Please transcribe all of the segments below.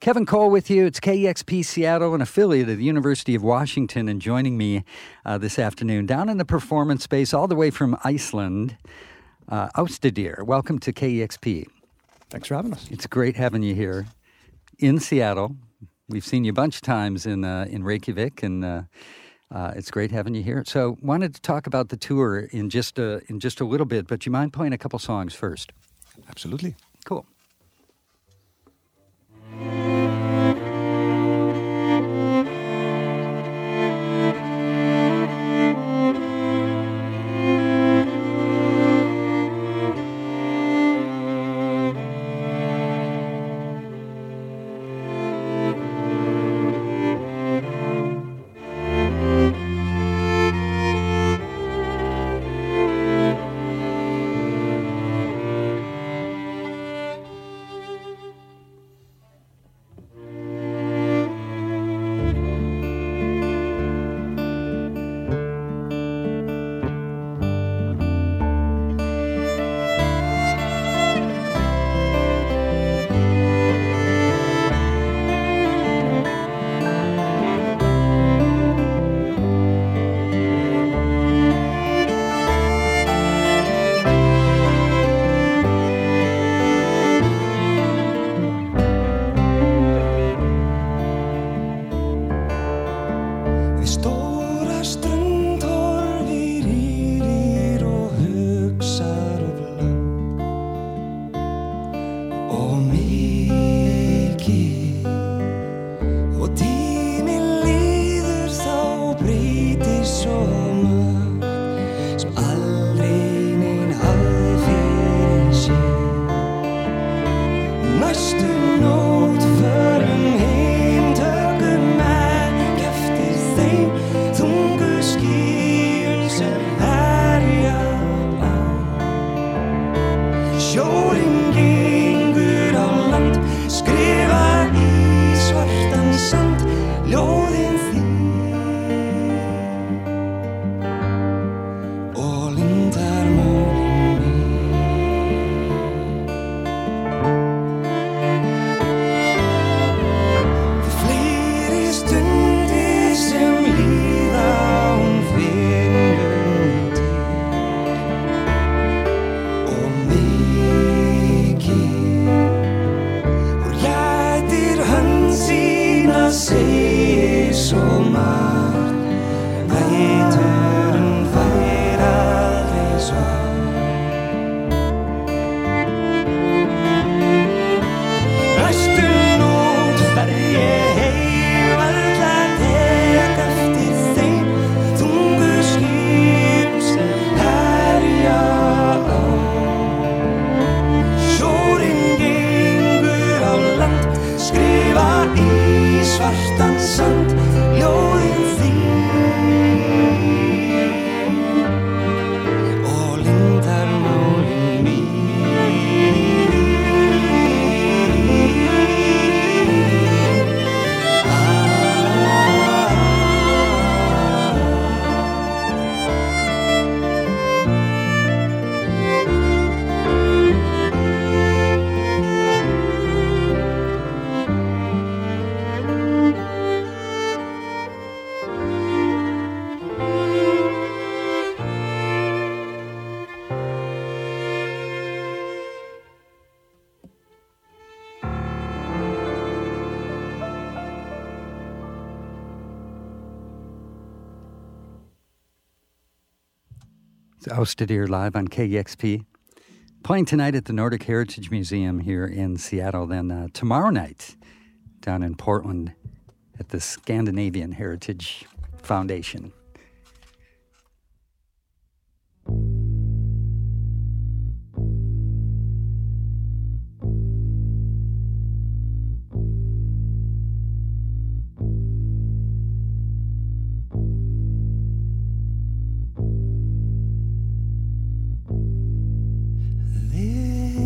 Kevin Cole with you. It's KEXP Seattle, an affiliate of the University of Washington, and joining me uh, this afternoon down in the performance space, all the way from Iceland, uh, Árstíðir. Welcome to KEXP. Thanks for having us. It's great having you here in Seattle. We've seen you a bunch of times in uh, in Reykjavik, and uh, uh, it's great having you here. So, wanted to talk about the tour in just a, in just a little bit, but you mind playing a couple songs first? Absolutely. Cool. Árstíðir live on KEXP. Playing tonight at the Nordic Heritage Museum here in Seattle, then uh, tomorrow night down in Portland at the Scandinavian Heritage Foundation.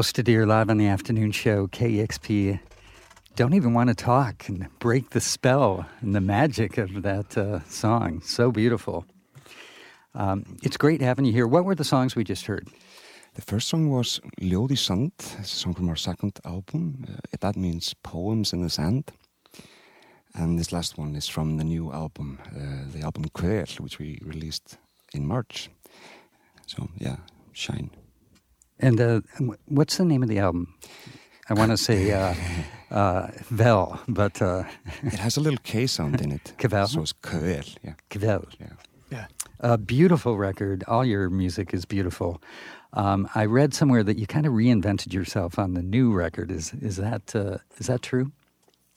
Árstíðir live on the afternoon show, KEXP. Don't even want to talk and break the spell and the magic of that uh, song. So beautiful. Um, it's great having you here. What were the songs we just heard? The first song was í sand, it's a song from our second album. Uh, that means poems in the sand. And this last one is from the new album, uh, the album Hvel, which we released in March. So, yeah, Shine. And uh, what's the name of the album? I want to say uh, uh, Vel, but uh, It has a little K sound in it. Hvel? So it's Hvel, yeah. Hvel. yeah. Yeah. A beautiful record. All your music is beautiful. Um, I read somewhere that you kind of reinvented yourself on the new record. Is is that uh, is that true?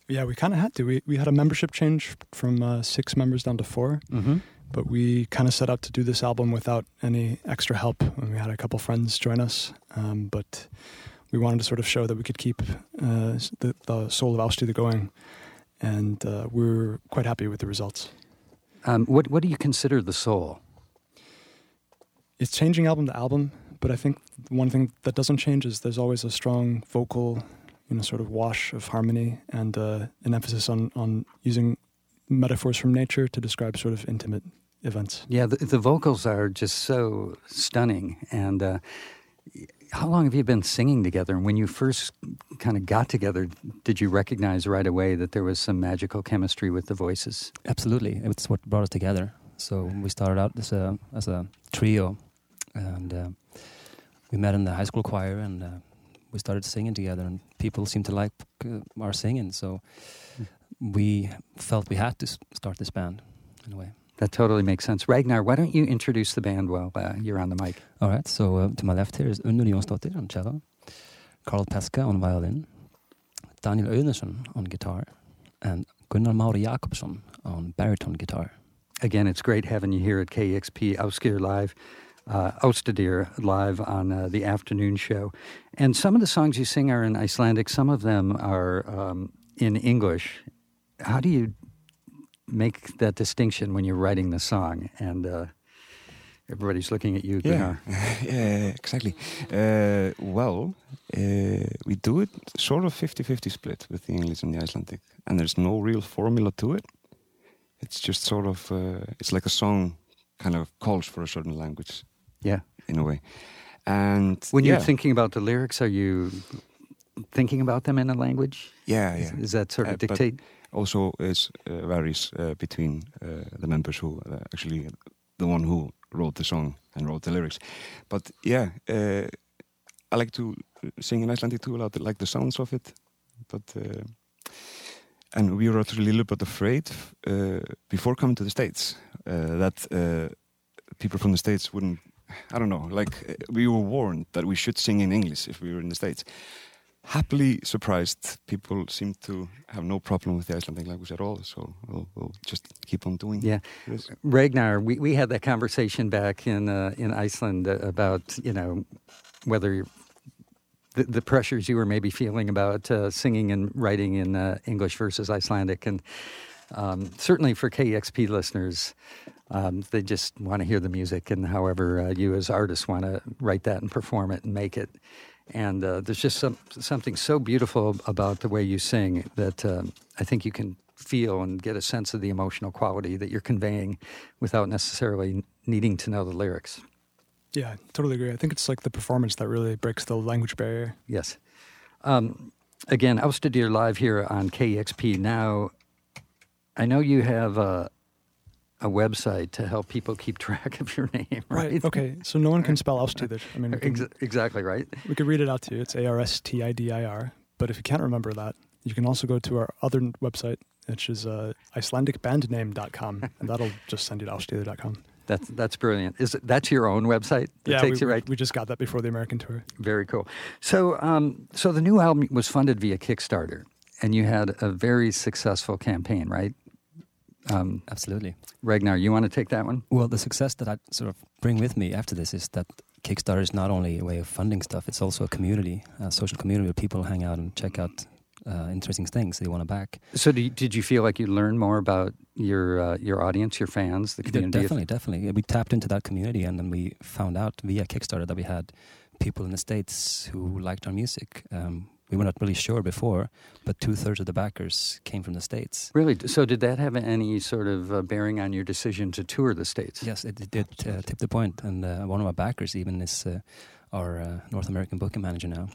Yeah, we kind of had to. We we had a membership change from uh, six members down to four, Mm-hmm. But we kind of set out to do this album without any extra help. And we had a couple friends join us, um, but we wanted to sort of show that we could keep uh, the, the soul of Árstíðir going, and uh, we're quite happy with the results. Um, what what do you consider the soul? It's changing album to album, but I think one thing that doesn't change is there's always a strong vocal, you know, sort of wash of harmony and uh, an emphasis on on using metaphors from nature to describe sort of intimate events. Yeah, the, the vocals are just so stunning. And uh, how long have you been singing together? And when you first kind of got together, did you recognize right away that there was some magical chemistry with the voices? Absolutely, it's what brought us together. So we started out as a as a trio, and uh, we met in the high school choir, and uh, we started singing together. And people seemed to like uh, our singing, so we felt we had to s- start this band in a way. That totally makes sense. Ragnar, why don't you introduce the band while uh, you're on the mic? All right. So uh, to my left here is Unnur Jonsdottir on cello, Karl Pestka on violin, Daníel Auðunsson on guitar, and Gunnar Már Jakobsson on baritone guitar. Again, it's great having you here at KEXP Auskir Live, uh, Árstíðir Live on uh, the afternoon show. And some of the songs you sing are in Icelandic, some of them are um, in English. How do you make that distinction when you're writing the song? And uh, Everybody's looking at you, Yeah, yeah, exactly. Uh, well, uh, we do it sort of 50-50 split with the English and the Icelandic, and there's no real formula to it. It's just sort of, uh, it's like a song kind of calls for a certain language Yeah. in a way. And When yeah, you're thinking about the lyrics, are you thinking about them in a language? yeah, Is- yeah. Is, that sort of Uh, but- dictate? Also, it uh, varies uh, between uh, the members who uh, actually the one who wrote the song and wrote the lyrics. But yeah, uh, I like to sing in Icelandic too. I like the sounds of it. But and we were a little bit afraid before coming to the states that people from the states wouldn't. I don't know. Like we were warned that we should sing in English if we were in the states. Happily surprised, people seem to have no problem with the Icelandic language at all. So we'll, we'll just keep on doing. Yeah. this. Ragnar, we, we had that conversation back in uh, in Iceland about you know whether the, the pressures you were maybe feeling about uh, singing and writing in uh, English versus Icelandic, and um, certainly for KEXP listeners, um, they just want to hear the music, and however uh, you as artists want to write that and perform it and make it. And uh, there's just some, something so beautiful about the way you sing that um, I think you can feel and get a sense of the emotional quality that you're conveying without necessarily needing to know the lyrics. Yeah, totally agree. I think it's like the performance that really breaks the language barrier. Yes. Um, again, Árstíðir live here on KEXP. Now, I know you have a, a website to help people keep track of your name, right? Okay. So no one can spell Árstíðir. I mean, can, Ex- exactly right. we could read it out to you. It's A R S T I D I R. But if you can't remember that, you can also go to our other website, which is uh, IcelandicBandName.com, and that'll just send you to Arstidir.com. That's that's brilliant. Is it, that's your own website? that Yeah, takes we, you right. we just got that before the American tour. Very cool. So, um, so the new album was funded via Kickstarter, and you had a very successful campaign, right? Um, Absolutely. Ragnar, you want to take that one? Well, the success that I sort of bring with me after this is that Kickstarter is not only a way of funding stuff; it's also a community, a social community where people hang out and check out uh, interesting things they want to back. So, do you, did you feel like you learned more about your uh, your audience, your fans, the community? definitely, definitely. We tapped into that community, and then we found out via Kickstarter that we had people in the states who liked our music. Um, we were not really sure before, but two thirds of the backers came from the states. Really? So, did that have any sort of uh, bearing on your decision to tour the states? Yes, it, it did uh, tip the point. and uh, one of our backers even is uh, our uh, North American booking manager now.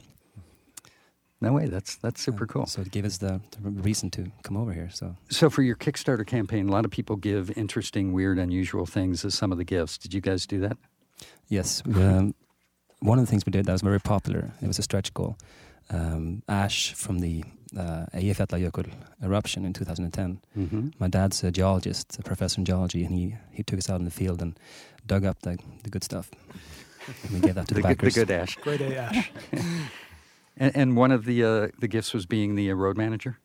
No way. That's that's super cool. So it gave us the, the reason to come over here. So So, for your Kickstarter campaign, a lot of people give interesting, weird, unusual things as some of the gifts. Did you guys do that? yes, um, one of the things we did that was very popular. It was a stretch goal. Um, ash from the uh, Eyjafjallajökull eruption in 2010. Mm-hmm. My dad's a geologist, a professor in geology, and he, he took us out in the field and dug up the, the good stuff. And we gave that to the, The, good, the good ash. Grade A Ash. And, and one of the uh, the gifts was being the uh, road manager.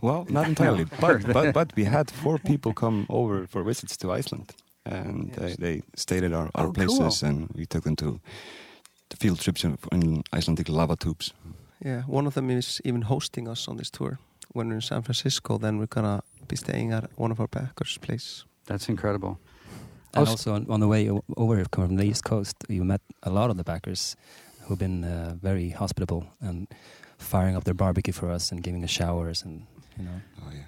Well, not entirely, but, but but we had four people come over for visits to Iceland, and they, they stayed at our, our Oh, places, cool. and we took them to the field trips in, in Icelandic lava tubes. Yeah, one of them is even hosting us on this tour. When we're in San Francisco, then we're gonna be staying at one of our backers' place. That's incredible. And Also- also on, on the way over coming from the East Coast, you met a lot of the backers who've been uh, very hospitable and firing up their barbecue for us and giving us showers and you know. Oh yeah.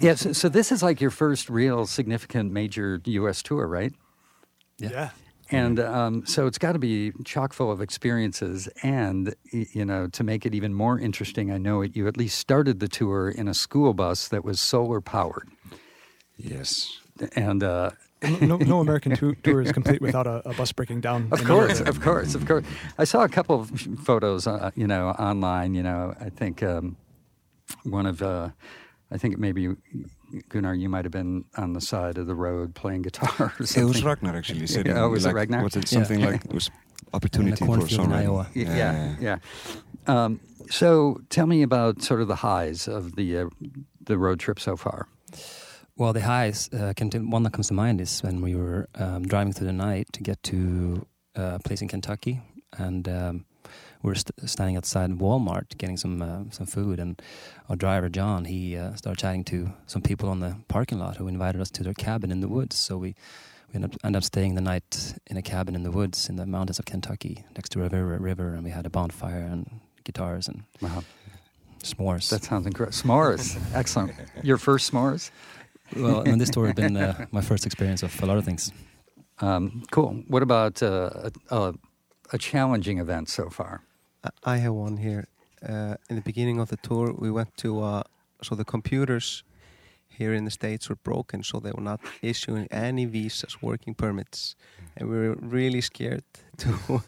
Yeah. So, so this is like your first real significant major U.S. tour, right? Yeah. And um, so it's got to be chock full of experiences. And, you know, to make it even more interesting, I know it, you at least started the tour in a school bus that was solar powered. Yes. And, uh, no, no American tou- tour is complete without a, a bus breaking down. of course, of course, of course. I saw a couple of photos, uh, you know, online. You know, I think um, one of, uh, I think maybe Gunnar, you might have been on the side of the road playing guitar or It something. was Ragnar actually. Sitting Oh, was it like, Ragnar? Was it Yeah. something like it was opportunity for cornfield in songwriting? Iowa. Y- yeah, yeah. Um, so tell me about sort of the highs of the uh, the road trip so far. Well, the highs, uh, can t- one that comes to mind is when we were um, driving through the night to get to uh, a place in Kentucky, and um, we were st- standing outside Walmart getting some uh, some food, and our driver John he uh, started chatting to some people on the parking lot who invited us to their cabin in the woods. So we we ended up, ended up staying the night in a cabin in the woods in the mountains of Kentucky next to a river, river and we had a bonfire and guitars and Wow, s'mores. that sounds incredible. S'mores, excellent. Your first s'mores? well, and this tour has been uh, my first experience of a lot of things. Um, cool. What about uh, a, a, a challenging event so far? I- I have one here. Uh, in the beginning of the tour, we went to uh, so the computers here in the states were broken, so they were not issuing any visas, working permits, and we were really scared to.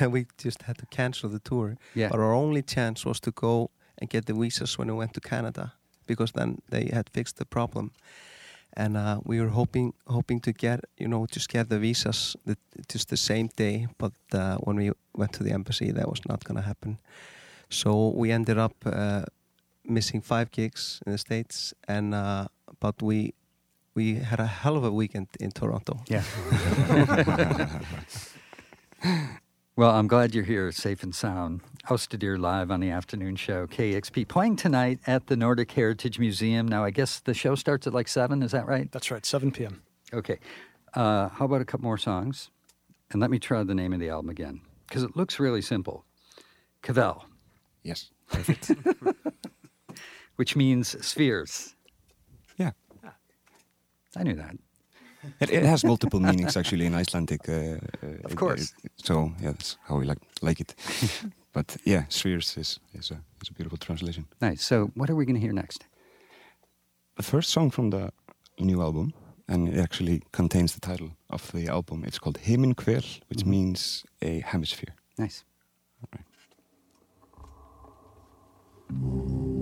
and we just had to cancel the tour. Yeah. But our only chance was to go and get the visas when we went to Canada, because then they had fixed the problem. And uh, we were hoping hoping to get you know just get the visas the, just the same day. But uh, when we went to the embassy, that was not going to happen. So we ended up uh, missing five gigs in the states, and uh, but we we had a hell of a weekend in Toronto. Yeah. well, I'm glad you're here, safe and sound. Hosted here live on the afternoon show, KEXP, playing tonight at the Nordic Heritage Museum. Now, I guess the show starts at like 7, is that right? That's right, 7 p.m. Okay. Uh, how about a couple more songs? And let me try the name of the album again, because it looks really simple. Cavell, Yes, perfect. which means spheres. yeah. I knew that. It, it has multiple meanings actually in Icelandic. Uh, uh, Of course. it- so yeah, that's how we like like it. but yeah, spheres is is a is a beautiful translation. Nice. So, what are we going to hear next? The first song from the new album, and it actually contains the title of the album. It's called Himinhvel, which Mhm. means a hemisphere. Nice. Mér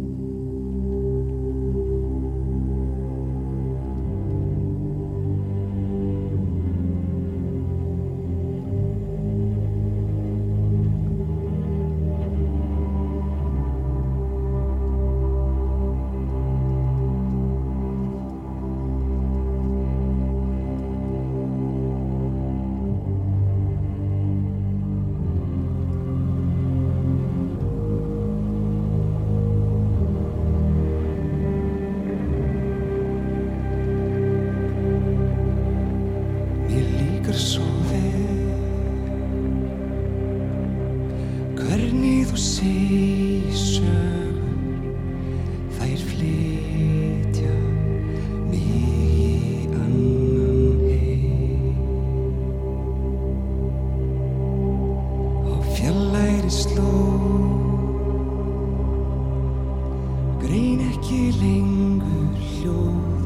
ein ekki lengur hljóð.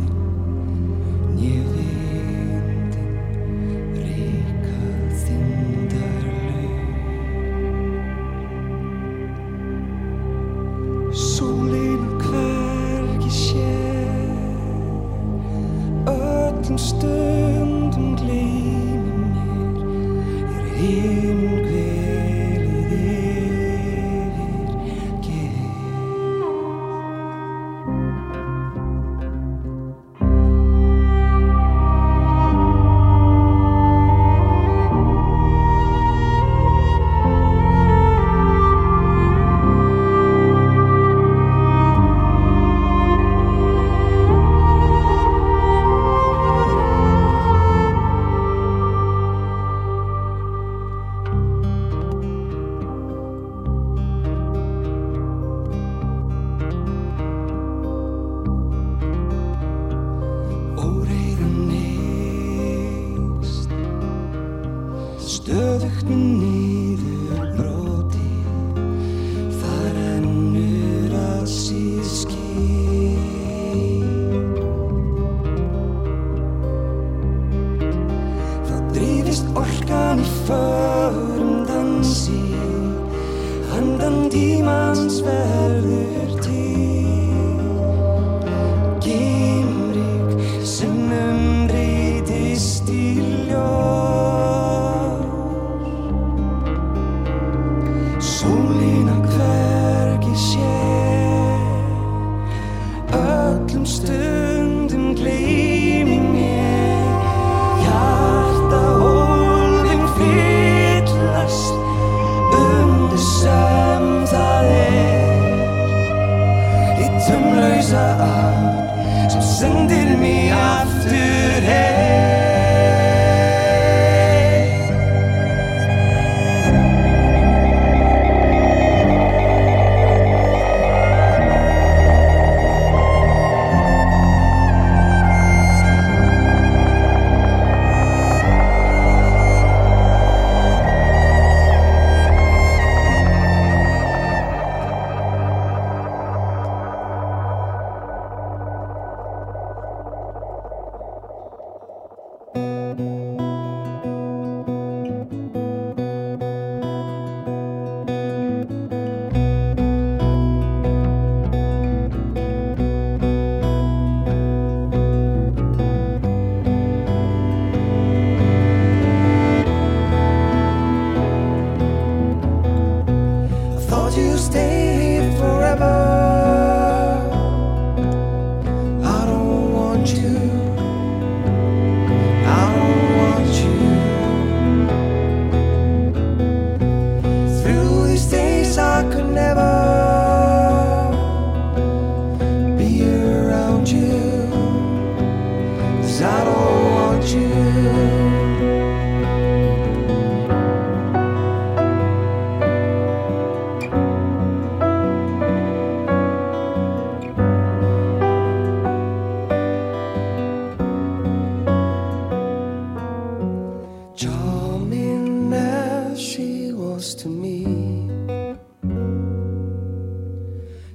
Charming as she was to me,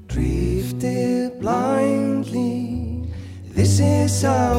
drifted blindly. This is our.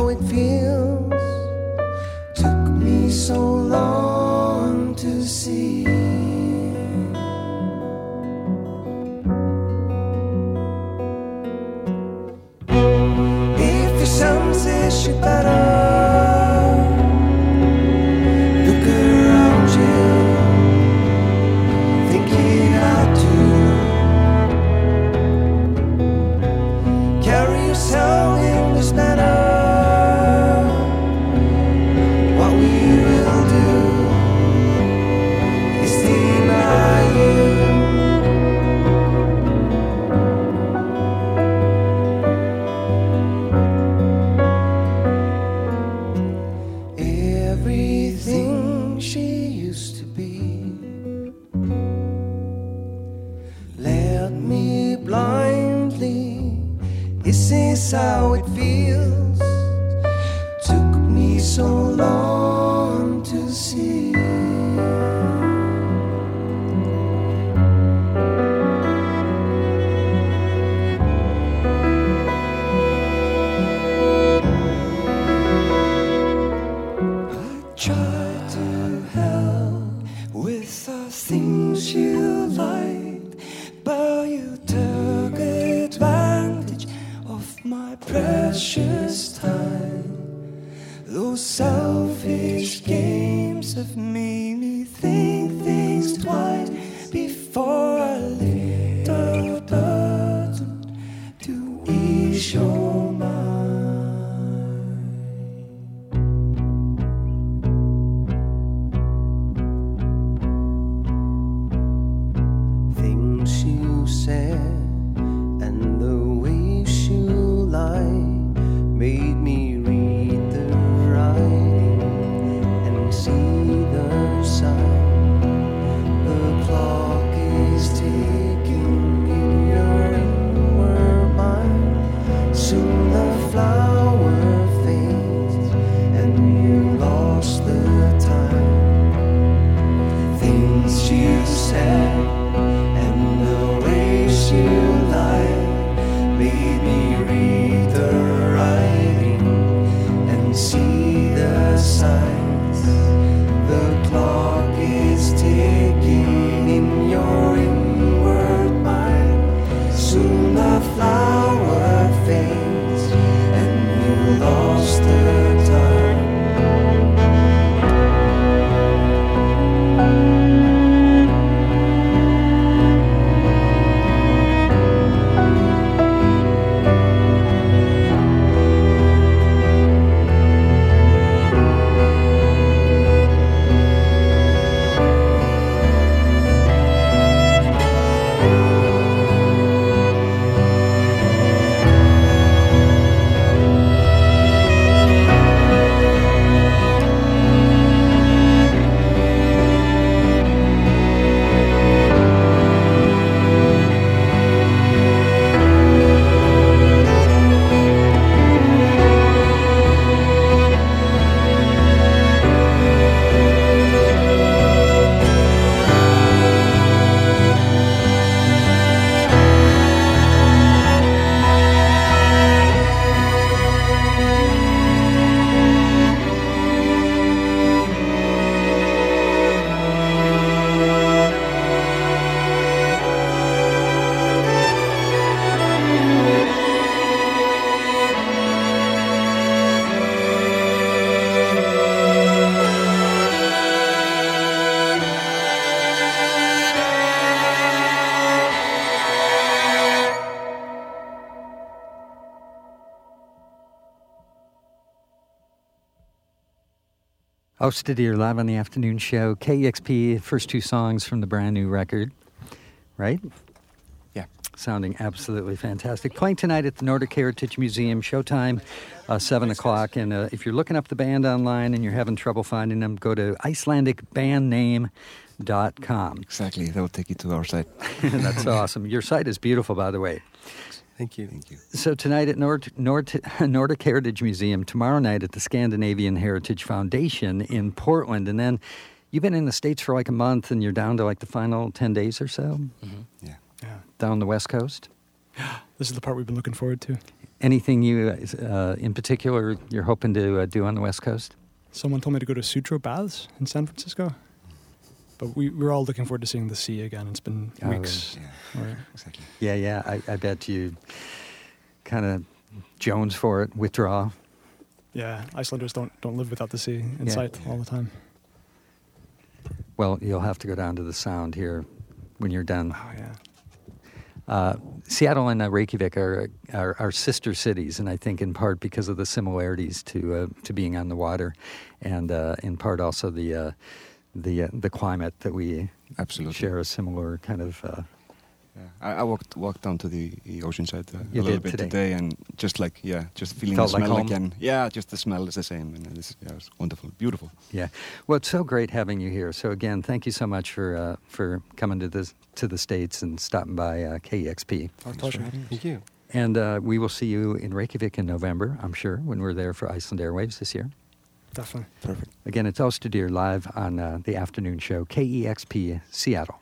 Hosted here live on the afternoon show. KEXP, first two songs from the brand new record, right? Yeah. Sounding absolutely fantastic. Playing tonight at the Nordic Heritage Museum, showtime, uh, 7 o'clock. And uh, if you're looking up the band online and you're having trouble finding them, go to IcelandicBandName.com. Exactly. That will take you to our site. That's awesome. Your site is beautiful, by the way. Thank you. Thank you. So tonight at Nord, Nord, Nordic Heritage Museum, tomorrow night at the Scandinavian Heritage Foundation in Portland, and then you've been in the States for like a month and you're down to like the final 10 days or so Yeah. Yeah. down the West Coast. This is the part we've been looking forward to. Anything you, uh, in particular, you're hoping to uh, do on the West Coast? Someone told me to go to Sutro Baths in San Francisco. But we, we're all looking forward to seeing the sea again. It's been Oh, weeks. Yeah, Or- exactly. Yeah, yeah. I, I bet you kind of Jones for it, withdraw. yeah, Icelanders don't don't live without the sea in Yeah. sight all the time. Well, you'll have to go down to the Sound here when you're done. Oh yeah. Uh, Seattle and uh, Reykjavik are, are are sister cities, and I think in part because of the similarities to uh, to being on the water, and uh, in part also the uh, the uh, the climate that we Absolutely. share a similar kind of. Uh, Yeah. I, I walked walked down to the, the ocean side uh, a little bit today. today. and just like yeah, just feeling Felt the smell home? again. Yeah, just the smell is the same, and it's yeah, it's wonderful, beautiful. yeah, well, it's so great having you here. So again, thank you so much for uh, for coming to the to the states and stopping by uh, KEXP. Our Thanks pleasure. for having us. Thank you. And uh, we will see you in Reykjavik in November, I'm sure, when we're there for Iceland Airwaves this year. Definitely. Perfect. Again, it's Árstíðir live on uh, the afternoon show, KEXP Seattle.